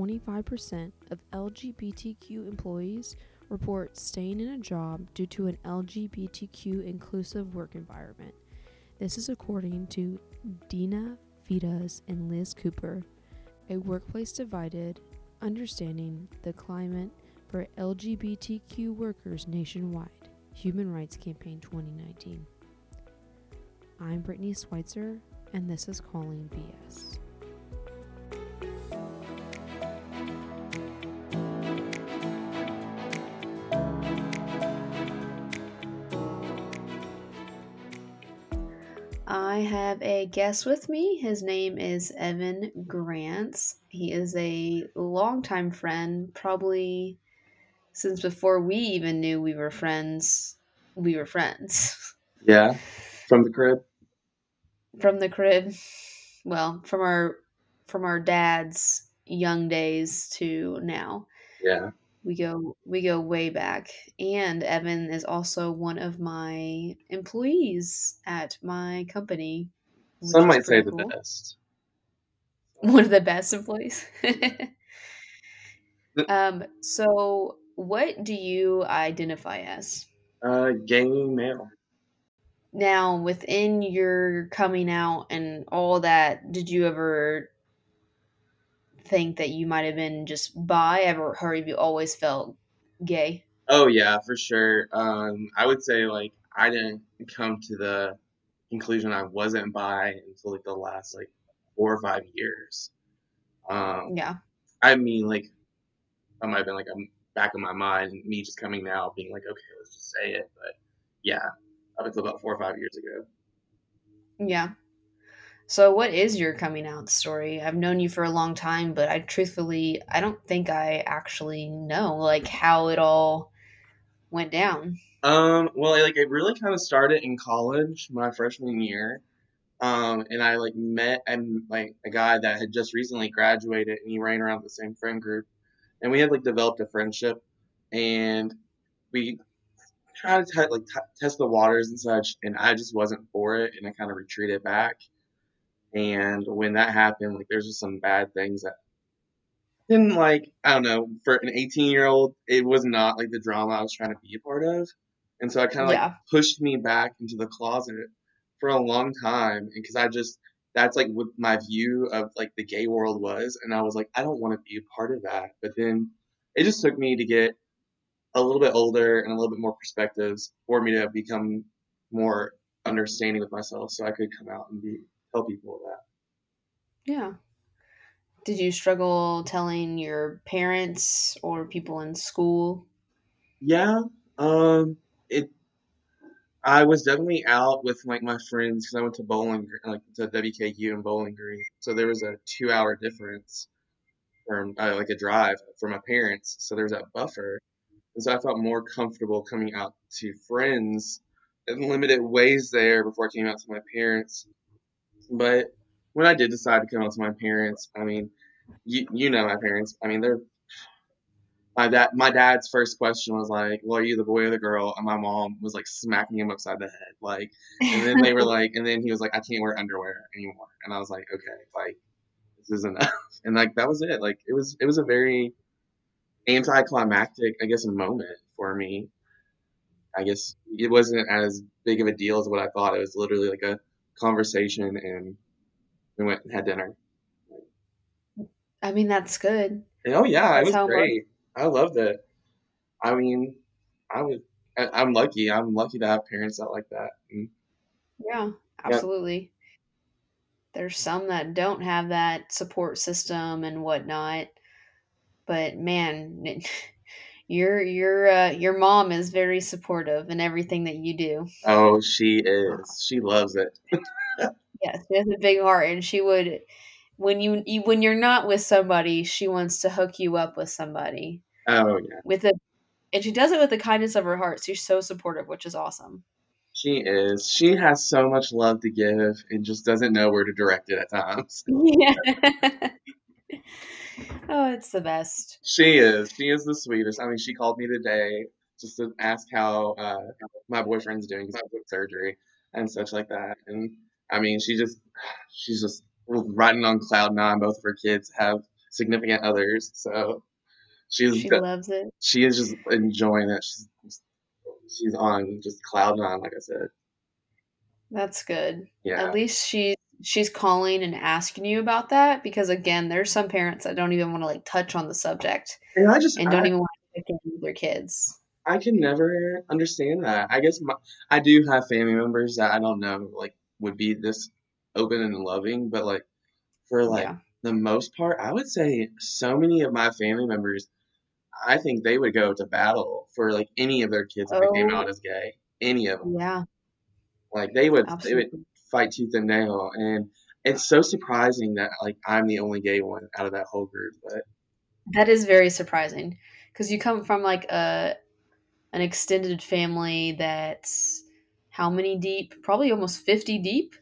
25% of LGBTQ employees report staying in a job due to an LGBTQ inclusive work environment. This is according to Deena Fidas and Liz Cooper, a workplace divided, understanding the climate for LGBTQ workers nationwide, Human Rights Campaign 2019. I'm Brittany Schweitzer, and this is Calling BS. A guest with me. His name is Evan Grants. He is a longtime friend, probably since before we even knew we were friends. We were friends. Yeah, from the crib. From the crib. Well, from our from our dad's young days to now. Yeah. We go we go way back. And Evan is also one of my employees at my company. Which Some might say pretty the best. One of the best employees. The- um, so what do you identify as? Uh, gay male. Now, within your coming out and all that, did you ever think that you might have been just bi, ever, have you always felt gay? Oh yeah, for sure. Um, I would say like I didn't come to the conclusion I wasn't bi until like the last like four or five years. Um, Yeah. I mean like I might have been like a back of my mind, me just coming now, being like, okay, let's just say it. But yeah, up until about four or five years ago. Yeah. So, what is your coming out story? I've known you for a long time, but I truthfully, I don't think I actually know like how it all went down. Um, well, like it really kind of started in college, my freshman year. Um, and I like met and like a guy that had just recently graduated, and he ran around the same friend group, and we had like developed a friendship, and we tried to like t- test the waters and such, and I just wasn't for it, and I kind of retreated back. And when that happened, like there's just some bad things that didn't like I don't know for an 18 year old it was not like the drama I was trying to be a part of and so it kind of like Yeah. pushed me back into the closet for a long time because I just that's like what my view of like the gay world was and I was like I don't want to be a part of that but then it just took me to get a little bit older and a little bit more perspectives for me to become more understanding with myself so I could come out and be tell people that Yeah. Did you struggle telling your parents or people in school? Yeah, um, it. I was definitely out with like my friends because I went to Bowling, like to WKU and Bowling Green, so there was a two-hour difference from uh, like a drive for my parents, so there was that buffer, and so I felt more comfortable coming out to friends in limited ways there before I came out to my parents. But when I did decide to come out to my parents, I mean, you you know my parents. I mean, they're my dad my dad's first question was like, "Well, are you the boy or the girl?" And my mom was like smacking him upside the head, like. And then they were like, and then he was like, "I can't wear underwear anymore." And I was like, "Okay, like this is enough." And like that was it. Like it was it was a very anticlimactic, I guess, moment for me. I guess it wasn't as big of a deal as what I thought. It was literally like a conversation, and we went and had dinner. I mean, that's good. And, oh yeah, That's it was great. I loved it. I mean, I was. I, I'm lucky. I'm lucky to have parents that like that. And Yeah, absolutely. There's some that don't have that support system and whatnot, but man, your your uh, your mom is very supportive in everything that you do. oh, she is. She loves it. Yes, she has a big heart, and she would when you, you when you're not with somebody, she wants to hook you up with somebody Oh yeah, with a, and she does it with the kindness of her heart. She's so supportive, which is awesome. she is. She has so much love to give and just doesn't know where to direct it at times. Yeah. oh, it's the best. She is. She is the sweetest. I mean, she called me today just to ask how uh, my boyfriend's doing because I took surgery and such like that. And I mean, she just, she's just riding on cloud nine. Both of her kids have significant others. So she's She loves it. she is just enjoying it. She's she's on just cloud nine, like I said. That's good. Yeah, At least she she's calling and asking you about that because again, there's some parents that don't even want to like touch on the subject and I just and don't I, even want to check in with their kids. I can never understand that. I guess my, I do have family members that I don't know like would be this open and loving, but like for like Yeah. the most part, I would say so many of my family members, I think they would go to battle for like any of their kids if they came Oh. out as gay. Any of them, Yeah, like they would they would fight tooth and nail, and it's so surprising that like I'm the only gay one out of that whole group. But That is very surprising because you come from like a an extended family that's how many deep? Probably almost 50 deep.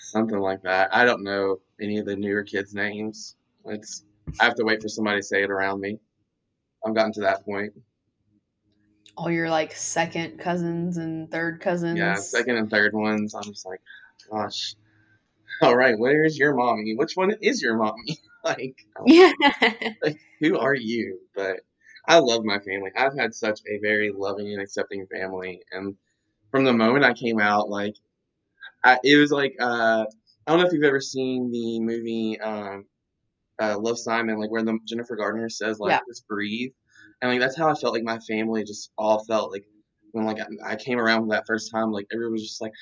something like that. I don't know any of the newer kids' names. It's I have to wait for somebody to say it around me. I've gotten to that point. All your like second cousins and third cousins. Yeah, second and third ones. I'm just like, gosh. All right, where's your mommy? Which one is your mommy? like, Yeah. like, who are you? But I love my family. I've had such a very loving and accepting family, and from the moment I came out, like, I, it was like, uh, I don't know if you've ever seen the movie um, uh, Love Simon, like where the Jennifer Gardner says, like, Yeah. just breathe, and like that's how I felt. Like my family just all felt like when like I, I came around that first time, like everyone was just like,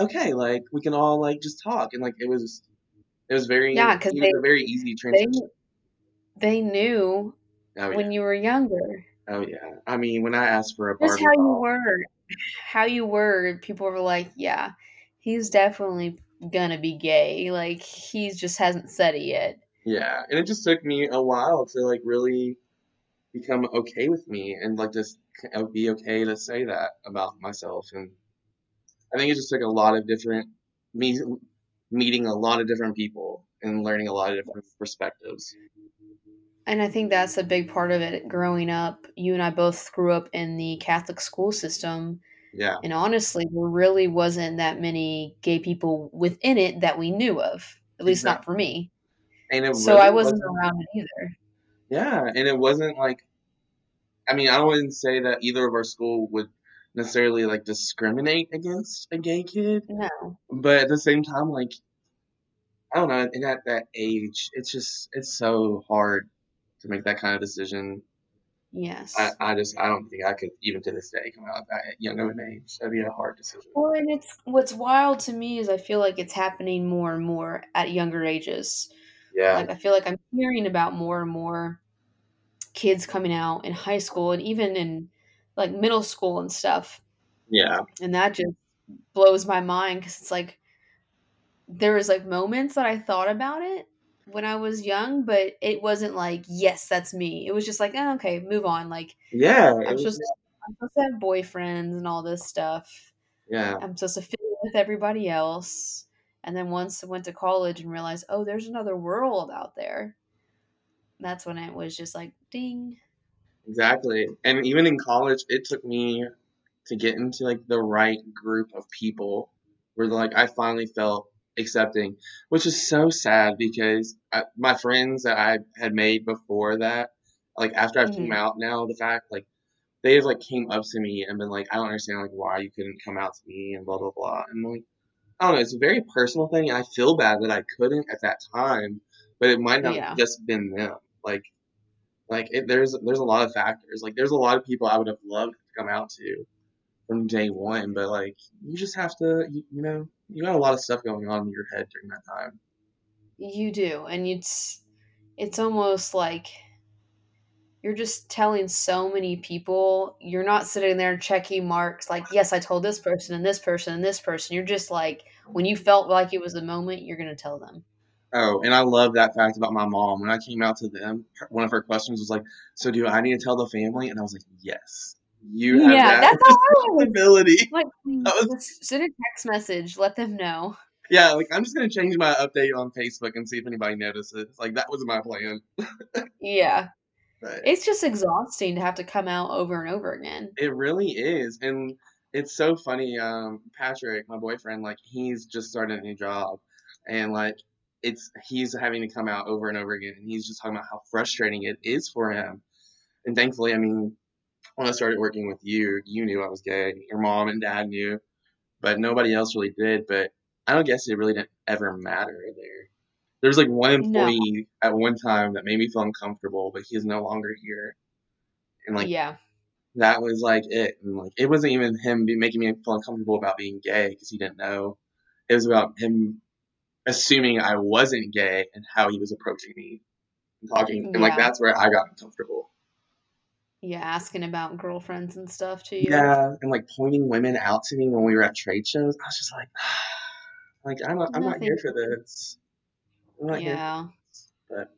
okay, like we can all like just talk, and like it was, it was very, Yeah, 'cause it was they- a very easy transition. they knew Oh yeah. when you were younger. Oh yeah. I mean, when I asked for a Barbie how you were. How you were, people were like, Yeah, he's definitely gonna be gay. Like he just hasn't said it yet. yeah, and it just took me a while to like really become okay with me and like just uh, be okay to say that about myself. And I think it just took a lot of different me meeting a lot of different people and learning a lot of different perspectives. And I think that's a big part of it growing up. You and I both grew up in the Catholic school system. Yeah, And honestly, there really wasn't that many gay people within it that we knew of. At least not for me. and it So really I wasn't around it either. Yeah, and it wasn't like, I mean, I wouldn't say that either of our school would necessarily like discriminate against a gay kid, No. but at the same time, like, I don't know, and at that age, it's just it's so hard to make that kind of decision. Yes. I, I just I don't think I could even to this day come out at young of an age. That'd be a hard decision. Well, and it's what's wild to me is I feel like it's happening more and more at younger ages. Yeah, Like I feel like I'm hearing about more and more kids coming out in high school and even in like middle school and stuff. yeah, And that just blows my mind because it's like there was like moments that I thought about it when I was young, but it wasn't like, yes, that's me. It was just like, oh, okay, move on. Like yeah. I'm was supposed just- I'm supposed to have boyfriends and all this stuff. yeah, I'm supposed to fit in with everybody else. And then once I went to college and realized, oh, there's another world out there. That's when it was just like, ding. Exactly. And even in college, it took me to get into like the right group of people where like I finally felt accepting, which is so sad because I, my friends that I had made before that, like after I've came Mhm. out now, the fact like they have like came up to me and been like, I don't understand like why you couldn't come out to me and blah blah blah. And like, I don't know, it's a very personal thing and I feel bad that I couldn't at that time, but it might not Yeah. have just been them. Like like it, there's there's a lot of factors. Like there's a lot of people I would have loved to come out to from day one, but like you just have to, you, you know, you got a lot of stuff going on in your head during that time. You do. And it's it's almost like you're just telling so many people. You're not sitting there checking marks like, yes, I told this person and this person and this person. You're just like when you felt like it was the moment, you're gonna tell them. Oh, and I love that fact about my mom. When I came out to them, one of her questions was like, "So do I need to tell the family?" And I was like, "Yes, you have Yeah, that that's how I was. responsibility." Like, was- send a text message, let them know. Yeah, like I'm just gonna change my update on Facebook and see if anybody notices. Like that was my plan. Yeah. But It's just exhausting to have to come out over and over again. It really is, and it's so funny. Um, Patrick, my boyfriend, like he's just started a new job, and like it's he's having to come out over and over again, and he's just talking about how frustrating it is for him. And thankfully, I mean, when I started working with you, you knew I was gay. Your mom and dad knew, but nobody else really did. But I don't guess it really didn't ever matter there. There was like one employee no. at one time that made me feel uncomfortable, but he's no longer here. And like, yeah, that was like it. And like, it wasn't even him be making me feel uncomfortable about being gay because he didn't know. It was about him assuming I wasn't gay and how he was approaching me and talking. And like, that's where I got uncomfortable. Yeah, asking about girlfriends and stuff to you. Yeah, and like pointing women out to me when we were at trade shows. I was just like, like I'm not, I'm not here for this. yeah. But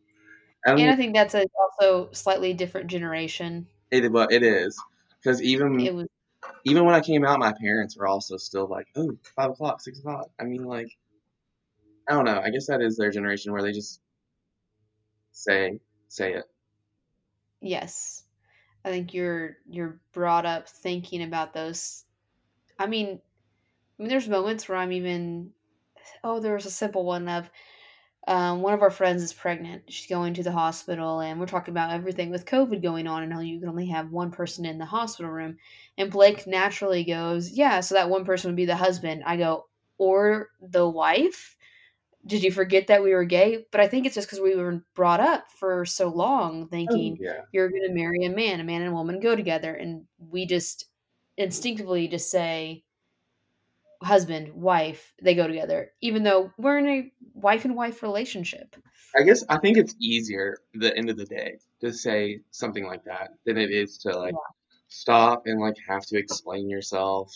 and I think that's a also slightly different generation. It well, it is because even it was, even when I came out, my parents were also still like, oh, five o'clock, six o'clock. I mean, like, I don't know. I guess that is their generation where they just say say it. Yes. I think you're you're brought up thinking about those. I mean, I mean, there's moments where I'm even. Oh, there was a simple one of. Um, one of our friends is pregnant. She's going to the hospital, and we're talking about everything with COVID going on, and how you can only have one person in the hospital room. And Blake naturally goes, "Yeah, so that one person would be the husband." I go, "Or the wife." Did you forget that we were gay? But I think it's just because we were brought up for so long oh, thinking oh, yeah. you're going to marry a man, a man and a woman go together. And we just instinctively just say husband, wife, they go together, even though we're in a wife and wife relationship. I guess I think it's easier the end of the day to say something like that than it is to like yeah. stop and like have to explain yourself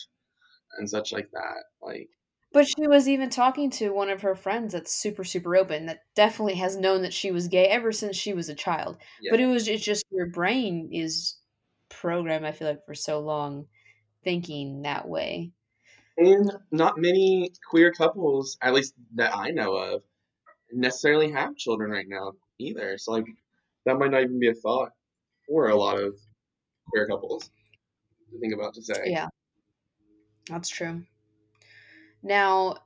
and such like that. Like but she was even talking to one of her friends that's super, super open that definitely has known that she was gay ever since she was a child. Yeah. But it was it's just your brain is programmed, I feel like, for so long thinking that way. And not many queer couples, at least that I know of, necessarily have children right now either. So like that might not even be a thought for a lot of queer couples to think about to say. Yeah. That's true. Now,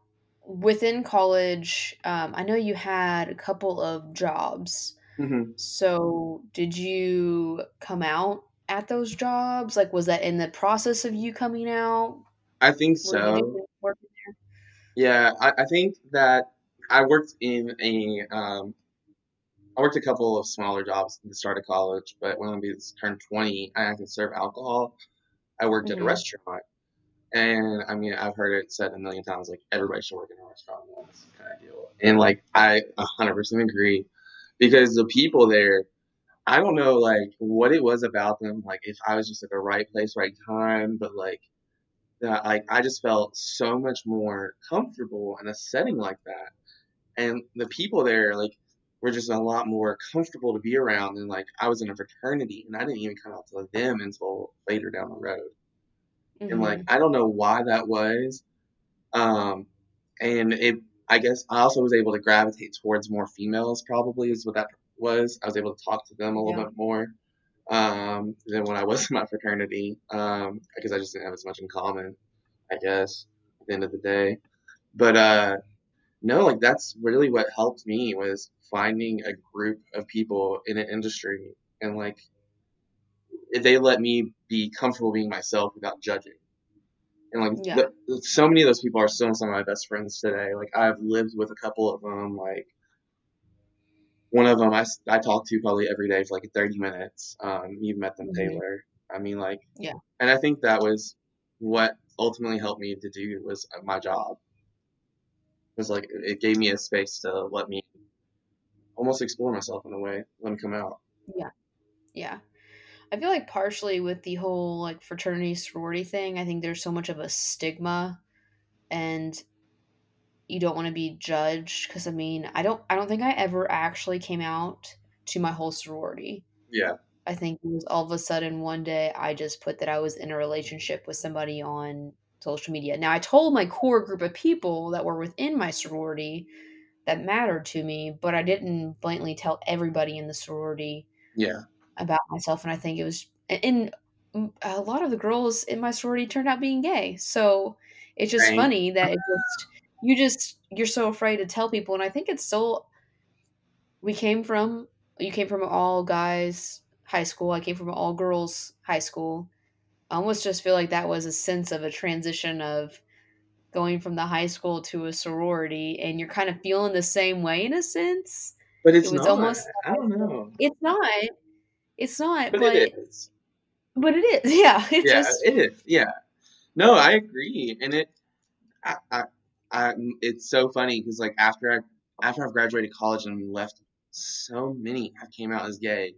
within college, um, I know you had a couple of jobs. Mm-hmm. So, did you come out at those jobs? Like, was that in the process of you coming out? I think so. Yeah, I, I, think that I worked in a, um, I worked a couple of smaller jobs at the start of college, but when I turned 20, I had to serve alcohol. I worked mm-hmm. at a mm-hmm. restaurant and I mean, I've heard it said a million times, like everybody should work in a restaurant once, kind of deal. And like, I 100% agree because the people there, I don't know like what it was about them. Like, if I was just at the right place, right time, but like, that like I just felt so much more comfortable in a setting like that. And the people there, like, were just a lot more comfortable to be around. And like, I was in a fraternity, and I didn't even come out to them until later down the road. Mm-hmm. And like, mm-hmm. I don't know why that was. Um, and it, I guess I also was able to gravitate towards more females, probably is what that was. I was able to talk to them a little yeah. bit more um, than when I was in my fraternity um, because I just didn't have as much in common, I guess, at the end of the day. But uh, no, like that's really what helped me was finding a group of people in an industry and like they let me be comfortable being myself without judging. And like yeah. the, so many of those people are still some of my best friends today. Like I've lived with a couple of them. Like one of them I, I talk to probably every day for like 30 minutes. Um, you've met them, mm-hmm. Taylor. I mean, like, yeah. And I think that was what ultimately helped me to do was uh, my job. It was like it gave me a space to let me almost explore myself in a way, let me come out. Yeah, yeah. I feel like partially with the whole like fraternity sorority thing, I think there's so much of a stigma and you don't want to be judged because I mean, I don't I don't think I ever actually came out to my whole sorority. Yeah. I think it was all of a sudden one day I just put that I was in a relationship with somebody on social media. Now I told my core group of people that were within my sorority that mattered to me, but I didn't blatantly tell everybody in the sorority. Yeah about myself, and I think it was and mm, a lot of the girls in my sorority turned out being gay. So it's just funny that it just you just you're so afraid to tell people and i think it's still we came from you came from all guys high school i came from all girls high school i almost just feel like that was a sense of a transition of going from the high school to a sorority and you're kind of feeling the same way in a sense But it's it was not. almost I don't know. it's not it's not But but it is. but it is yeah it Yeah, just it is. Yeah. No, I agree, and it, I, I, I it's so funny because like after I, after I've graduated college and left, so many have came out as gay,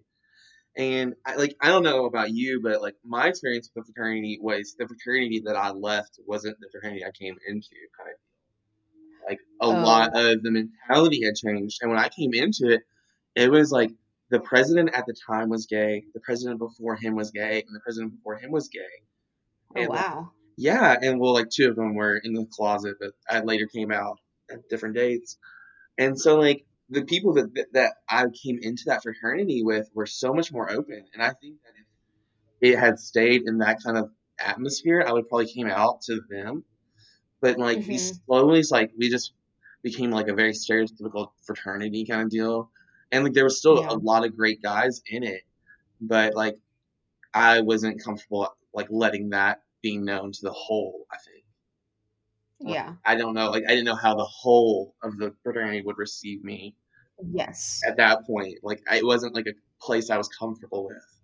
and I like I don't know about you, but like my experience with the fraternity was the fraternity that I left wasn't the fraternity I came into, kind of like a oh. lot oh of the mentality had changed, and when I came into it, it was like the president at the time was gay, the president before him was gay, and the president before him was gay, oh and like wow yeah, and well, like two of them were in the closet, but I later came out at different dates. And so, like the people that that I came into that fraternity with were so much more open, and I think that if it had stayed in that kind of atmosphere, I would probably came out to them. But like we hmm slowly, like we just became like a very stereotypical fraternity kind of deal, and like there was still a lot of great guys in it, but like I wasn't comfortable like letting that be known to the whole. I think. Like, yeah I don't know. Like I didn't know how the whole of the fraternity would receive me yes at that point. Like I, it wasn't like a place I was comfortable with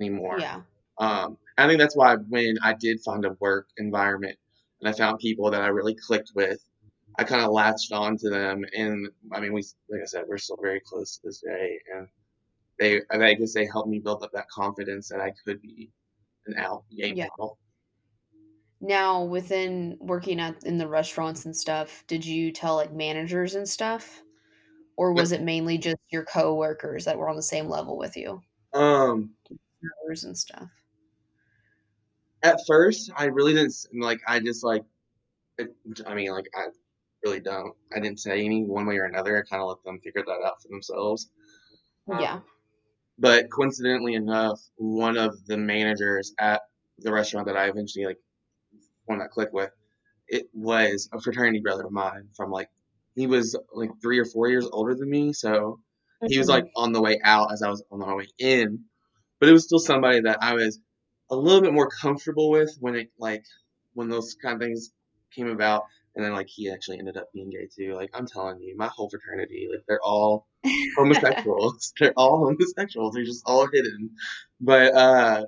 anymore. yeah Um, I think that's why when I did find a work environment and I found people that I really clicked with, I kind of latched on to them. And I mean, we like I said, we're still very close to this day. And they, I guess they helped me build up that confidence that I could be an out gay yeah male. Now, within working at in the restaurants and stuff, did you tell like managers and stuff, or was it mainly just your coworkers that were on the same level with you, um, and stuff? at first, I really didn't like. I just like. I mean, like I really don't. I didn't say any one way or another. I kind of let them figure that out for themselves. Yeah. Um, but coincidentally enough, one of the managers at the restaurant that I eventually like won that click with, it was a fraternity brother of mine from like he was like three or four years older than me, so he was Mhm. like on the way out as I was on the way in. But it was still somebody that I was a little bit more comfortable with when it like when those kind of things came about. And then like he actually ended up being gay too. Like I'm telling you, my whole fraternity, like they're all homosexuals. They're all homosexuals. They're just all hidden. But uh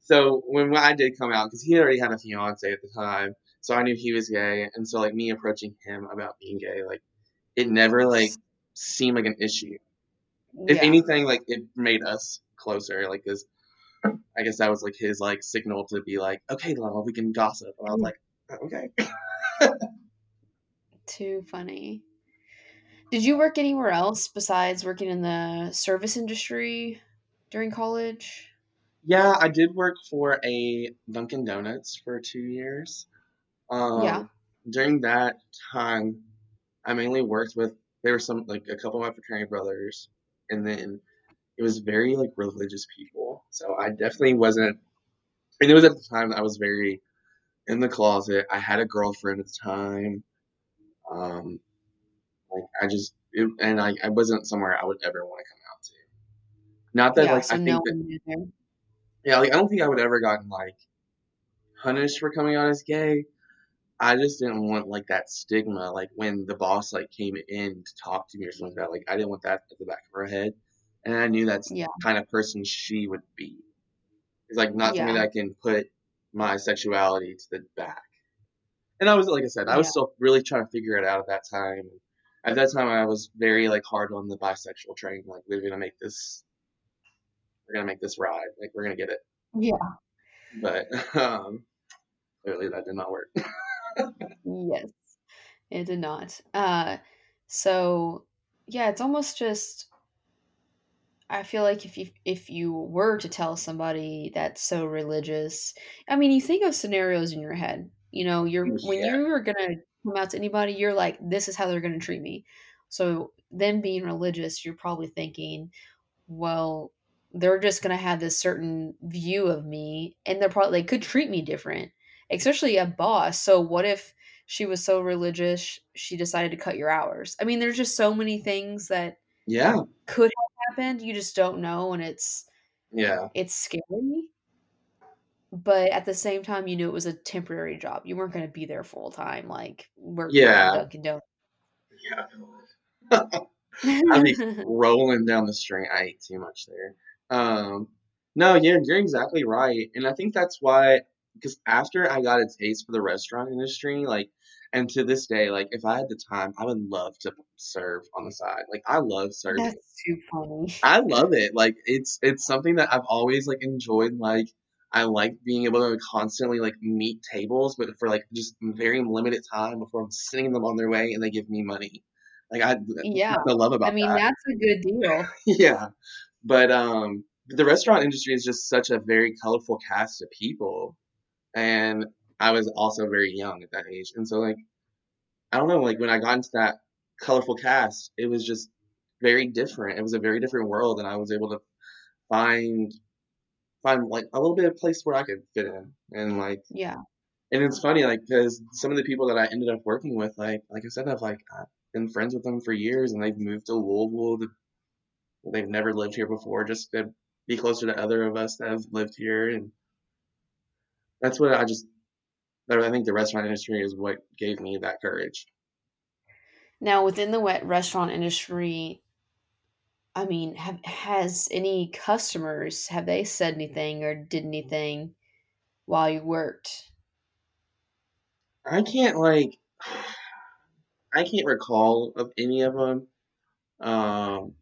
so when I did come out, because he already had a fiance at the time, so I knew he was gay, and so like me approaching him about being gay, like it never like seemed like an issue. If anything, like it made us closer. Like, cause I guess that was like his like signal to be like, okay, love, we can gossip. And I was like, okay. Too funny. Did you work anywhere else besides working in the service industry during college? Yeah, I did work for a Dunkin' Donuts for two years. Yeah. Um, during that time, I mainly worked with there were some like a couple of my fraternity brothers, and then it was very like religious people. So I definitely wasn't. And it was at the time that I was very in the closet. I had a girlfriend at the time. Um, like I just it, and I, I wasn't somewhere I would ever want to come out to. Not that Yeah. like So I no think that one knew there. yeah like I don't think I would ever gotten like punished for coming out as gay. I just didn't want like that stigma, like when the boss like came in to talk to me or something like that. Like I didn't want that at the back of her head, and I knew that's Yeah. the kind of person she would be. It's like not something that I can put my sexuality to the back. And I was like I said, I was Yeah. still really trying to figure it out at that time. At that time, I was very like hard on the bisexual train. Like we're gonna make this, we're gonna make this ride. Like we're gonna get it. Yeah. But um, clearly that did not work. Yes. It did not. Uh, so yeah, it's almost just I feel like if you if you were to tell somebody that's so religious, I mean, you think of scenarios in your head. You know, you're when yeah. you are gonna come out to anybody, you're like, this is how they're gonna treat me. So then being religious, you're probably thinking, well, they're just gonna have this certain view of me, and they're probably they could treat me different, especially a boss. So what if she was so religious she decided to cut your hours. I mean, there's just so many things that Yeah. could have happened. You just don't know, and it's Yeah. it's scary. But at the same time, you knew it was a temporary job. You weren't going to be there full time, like working Yeah. Dunkin' Donuts. Yeah. i mean rolling down the street I ate too much there. Um, no, yeah, you're exactly right, and I think that's why. Because after I got a taste for the restaurant industry, like, and to this day, like, if I had the time, I would love to serve on the side. Like, I love serving. That's too funny. I love it. Like, it's it's something that I've always like enjoyed. Like, I like being able to constantly like meet tables, but for like just very limited time before I'm sending them on their way and they give me money. Like I, Yeah. I love about I mean, that. that's a good deal. yeah, but um, the restaurant industry is just such a very colorful cast of people, and I was also very young at that age, and so like, I don't know, like when I got into that colorful cast, it was just very different. It was a very different world, and I was able to find find like a little bit of place where I could fit in, and like Yeah. and it's funny, like, because some of the people that I ended up working with, like, like I said, I've like I've been friends with them for years, and they've moved to Louisville. To, they've never lived here before, just to be closer to other of us that have lived here, and that's what I just. I think the restaurant industry is what gave me that courage. Now, within the wet restaurant industry, I mean, have has any customers have they said anything or did anything while you worked? I can't like, I can't recall of any of them. Um,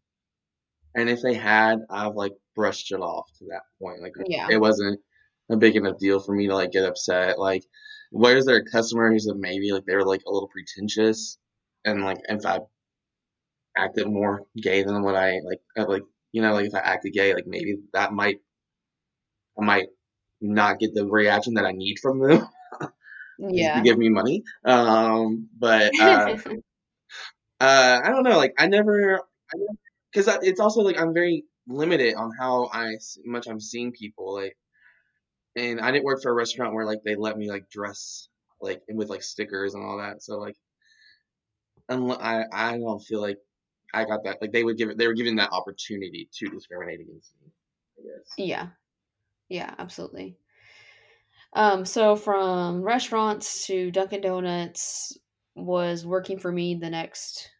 and if they had, I've like brushed it off to that point. Like Yeah. it wasn't a big enough deal for me to like get upset. Like, where's there a customer who's a maybe like they were like a little pretentious, and like if I acted more gay than what I like, uh, like you know, like if I acted gay, like maybe that might, I might not get the reaction that I need from them yeah to give me money. Um, but uh, uh, I don't know. Like I never, I because it's also like I'm very limited on how I much I'm seeing people. Like, and I didn't work for a restaurant where like they let me like dress like and with like stickers and all that. So like, unle- I I don't feel like I got that. Like they would give it. They were given that opportunity to discriminate against me. I guess. Yeah. Yeah, absolutely. Um, so from restaurants to Dunkin' Donuts was working for me the next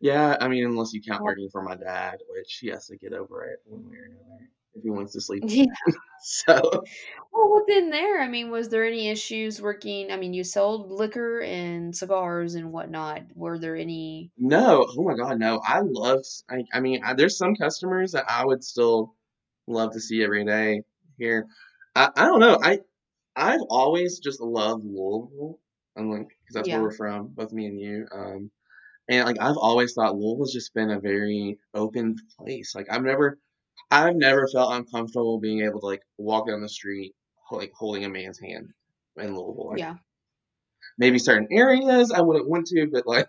Yeah, I mean, unless you count working for my dad, which he has to get over it one way or another if he wants to sleep. Yeah. So Well, within there, I mean, was there any issues working? I mean, you sold liquor and cigars and whatnot. Were there any? no, oh my God, no. I love. I, I mean, I, there's some customers that I would still love to see every day here. I, I don't know. I I've always just loved Louisville. I'm like, because that's Yeah. where we're from, both me and you. Um, and like I've always thought Louisville's just been a very open place. Like I've never, I've never felt uncomfortable being able to like walk down the street like holding a man's hand in Louisville. Like, Yeah. Maybe certain areas I wouldn't want to, but like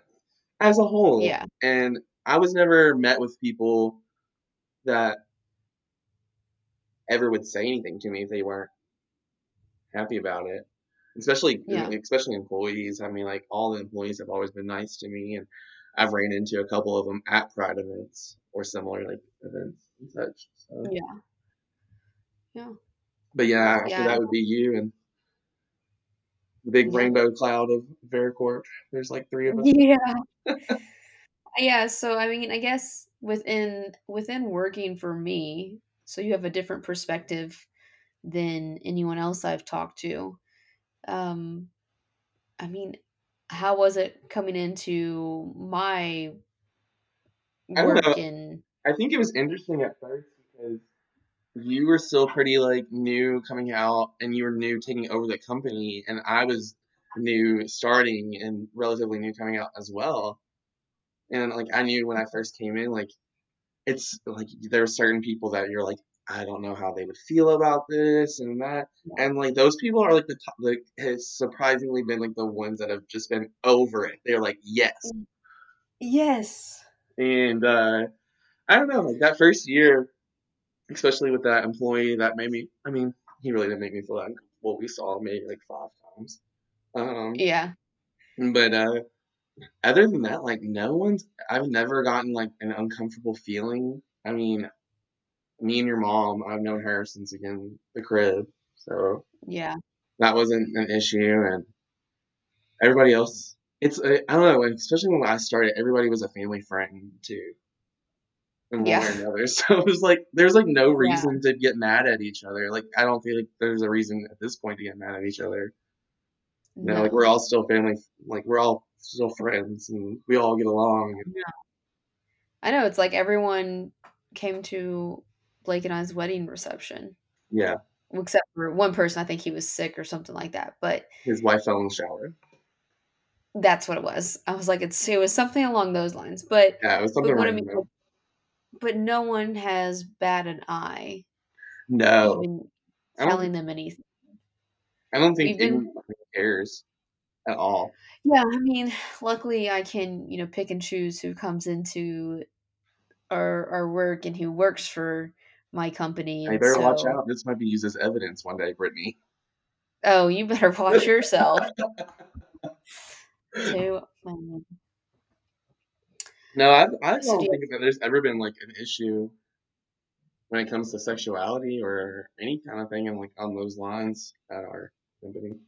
as a whole. Yeah. And I was never met with people that ever would say anything to me if they weren't happy about it. Especially, Yeah. especially employees. I mean, like all the employees have always been nice to me, and I've ran into a couple of them at Pride events or similar like events and such. So, Yeah. Yeah. but yeah, after Yeah. that would be you and the big Yeah. rainbow cloud of Vericorp. There's like three of us. Yeah. yeah. So I mean, I guess within within working for me, so you have a different perspective than anyone else I've talked to. Um, I mean, how was it coming into my I don't work know. I think it was interesting at first because you were still pretty like new coming out and you were new taking over the company and I was new starting and relatively new coming out as well. And like I knew when I first came in, like it's like there were certain people that you're like, I don't know how they would feel about this and that. And like those people are like the top, like has surprisingly been like the ones that have just been over it. They're like, yes. yes, And uh I don't know, like that first year, especially with that employee that made me I mean, he really didn't make me feel like what We saw maybe like five times. Um, Yeah. but uh, other than that, like no one's. I've never gotten like an uncomfortable feeling. I mean, me and your mom. I've known her since again the crib, so Yeah. that wasn't an issue, and everybody else. It's I don't know, especially when I started, everybody was a family friend too. In one Yeah. way or another. So it was like there's like no Yeah. reason to get mad at each other. Like I don't feel like there's a reason at this point to get mad at each other. You know, like we're all still family like we're all still friends and we all get along. and- I know it's like everyone came to Blake and I's wedding reception, Yeah. except for one person. I think he was sick or something like that. But His wife fell in the shower. that's what it was. I was like, it's it was something along those lines. But Yeah, it was but something what I mean, but no one has bad an eye, no. even I don't telling them anything. I don't think Even anyone cares at all. yeah, I mean, luckily I can you know pick and choose who comes into our our work and who works for my company, I better watch out. This might be used as evidence one day, Brittany. oh, you better watch yourself too. Um, No, I I So do don't you, think that there's ever been like an issue when it comes to sexuality or any kind of thing and like on those lines at our company,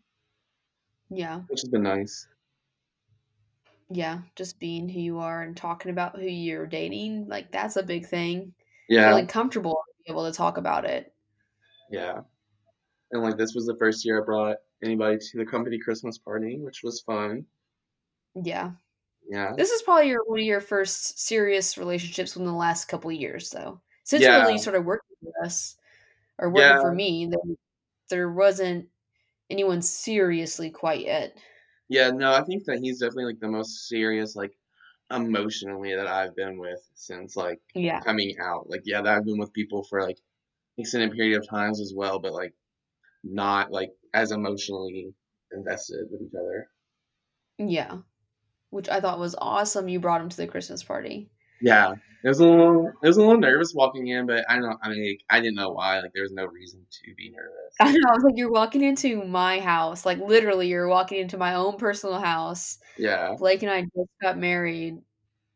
yeah, which has been nice. yeah, just being who you are and talking about who you're dating, like that's a big thing. Yeah, Feeling comfortable to be able to talk about it. yeah. And like this was the first year I brought anybody to the company Christmas party, which was fun. Yeah. Yeah. This is probably your one of your first serious relationships within the last couple of years, though. Since really you Yeah. started working with us or working for me, there, there wasn't anyone seriously quite yet. Yeah, no, I think that he's definitely like the most serious, like emotionally that I've been with since like Yeah. coming out. Like, yeah, that I've been with people for like extended period of times as well, but like not like as emotionally invested with each other. Yeah. Which I thought was awesome. You brought him to the Christmas party. Yeah, it was a little, it was a little nervous walking in, but I don't know. I mean, like, I didn't know why. Like, there was no reason to be nervous. I know. I was like, you're walking into my house. Like, literally, you're walking into my own personal house. Yeah, Blake and I just got married.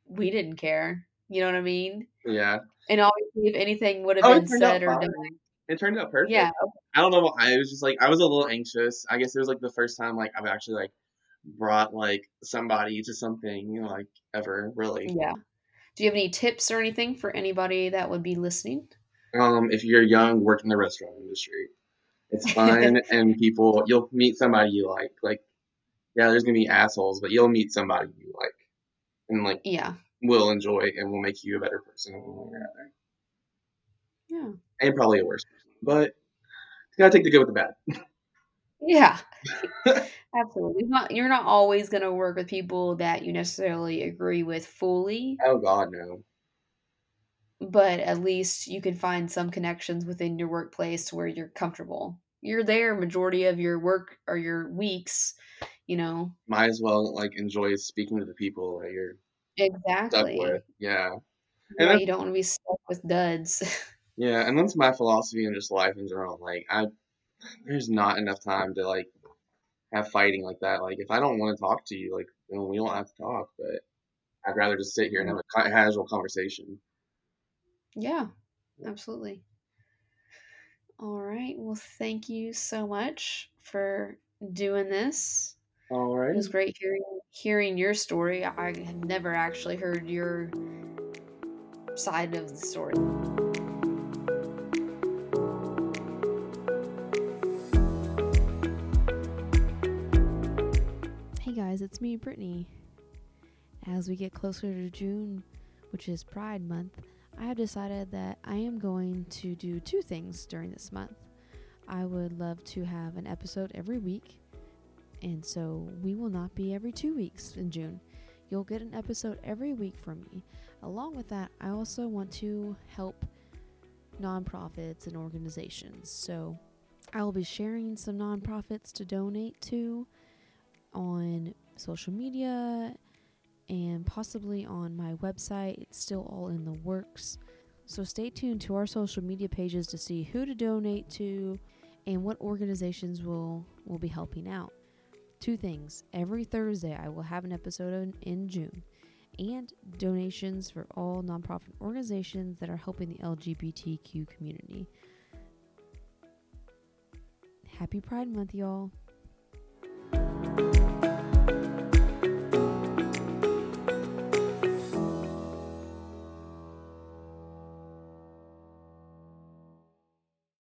We didn't care. You know what I mean? yeah. And obviously, if anything would have Oh, been said or fine. done, It turned out perfect. yeah, I don't know. I was just like, I was a little anxious. I guess it was like the first time like I've actually like brought like somebody to something, like ever really. yeah. Do you have any tips or anything for anybody that would be listening? Um, if you're young, work in the restaurant industry. It's fun and people you'll meet somebody you like. Like, yeah, there's gonna be assholes, but you'll meet somebody you like and like yeah, will enjoy and will make you a better person one way or another. yeah, And probably a worse person. But you gotta take the good with the bad. yeah. Absolutely. Not, you're not always going to work with people that you necessarily agree with fully, oh god, no. but at least you can find some connections within your workplace where you're comfortable. You're there majority of your work or your weeks, you know. Might as well like enjoy speaking to the people that you're stuck Exactly. with. Yeah. And Yeah, you don't want to be stuck with duds. Yeah, and that's my philosophy in just life in general. Like I there's not enough time to like have fighting like that. Like if I don't want to talk to you, like you know, we don't have to talk, but I'd rather just sit here and have a casual conversation. yeah, absolutely. All right. Well, thank you so much for doing this. All right. It was great hearing hearing your story. I had never actually heard your side of the story. It's me, Brittany. As we get closer to June, which is Pride Month, I have decided that I am going to do two things during this month. I would love to have an episode every week, and so we will not be every two weeks in June. You'll get an episode every week from me. Along with that, I also want to help nonprofits and organizations. So I will be sharing some nonprofits to donate to on social media and possibly on my website. It's still all in the works. So stay tuned to our social media pages to see who to donate to and what organizations will will be helping out. Two things. Every Thursday I will have an episode in, in June and donations for all nonprofit organizations that are helping the LGBTQ community. Happy Pride Month, y'all.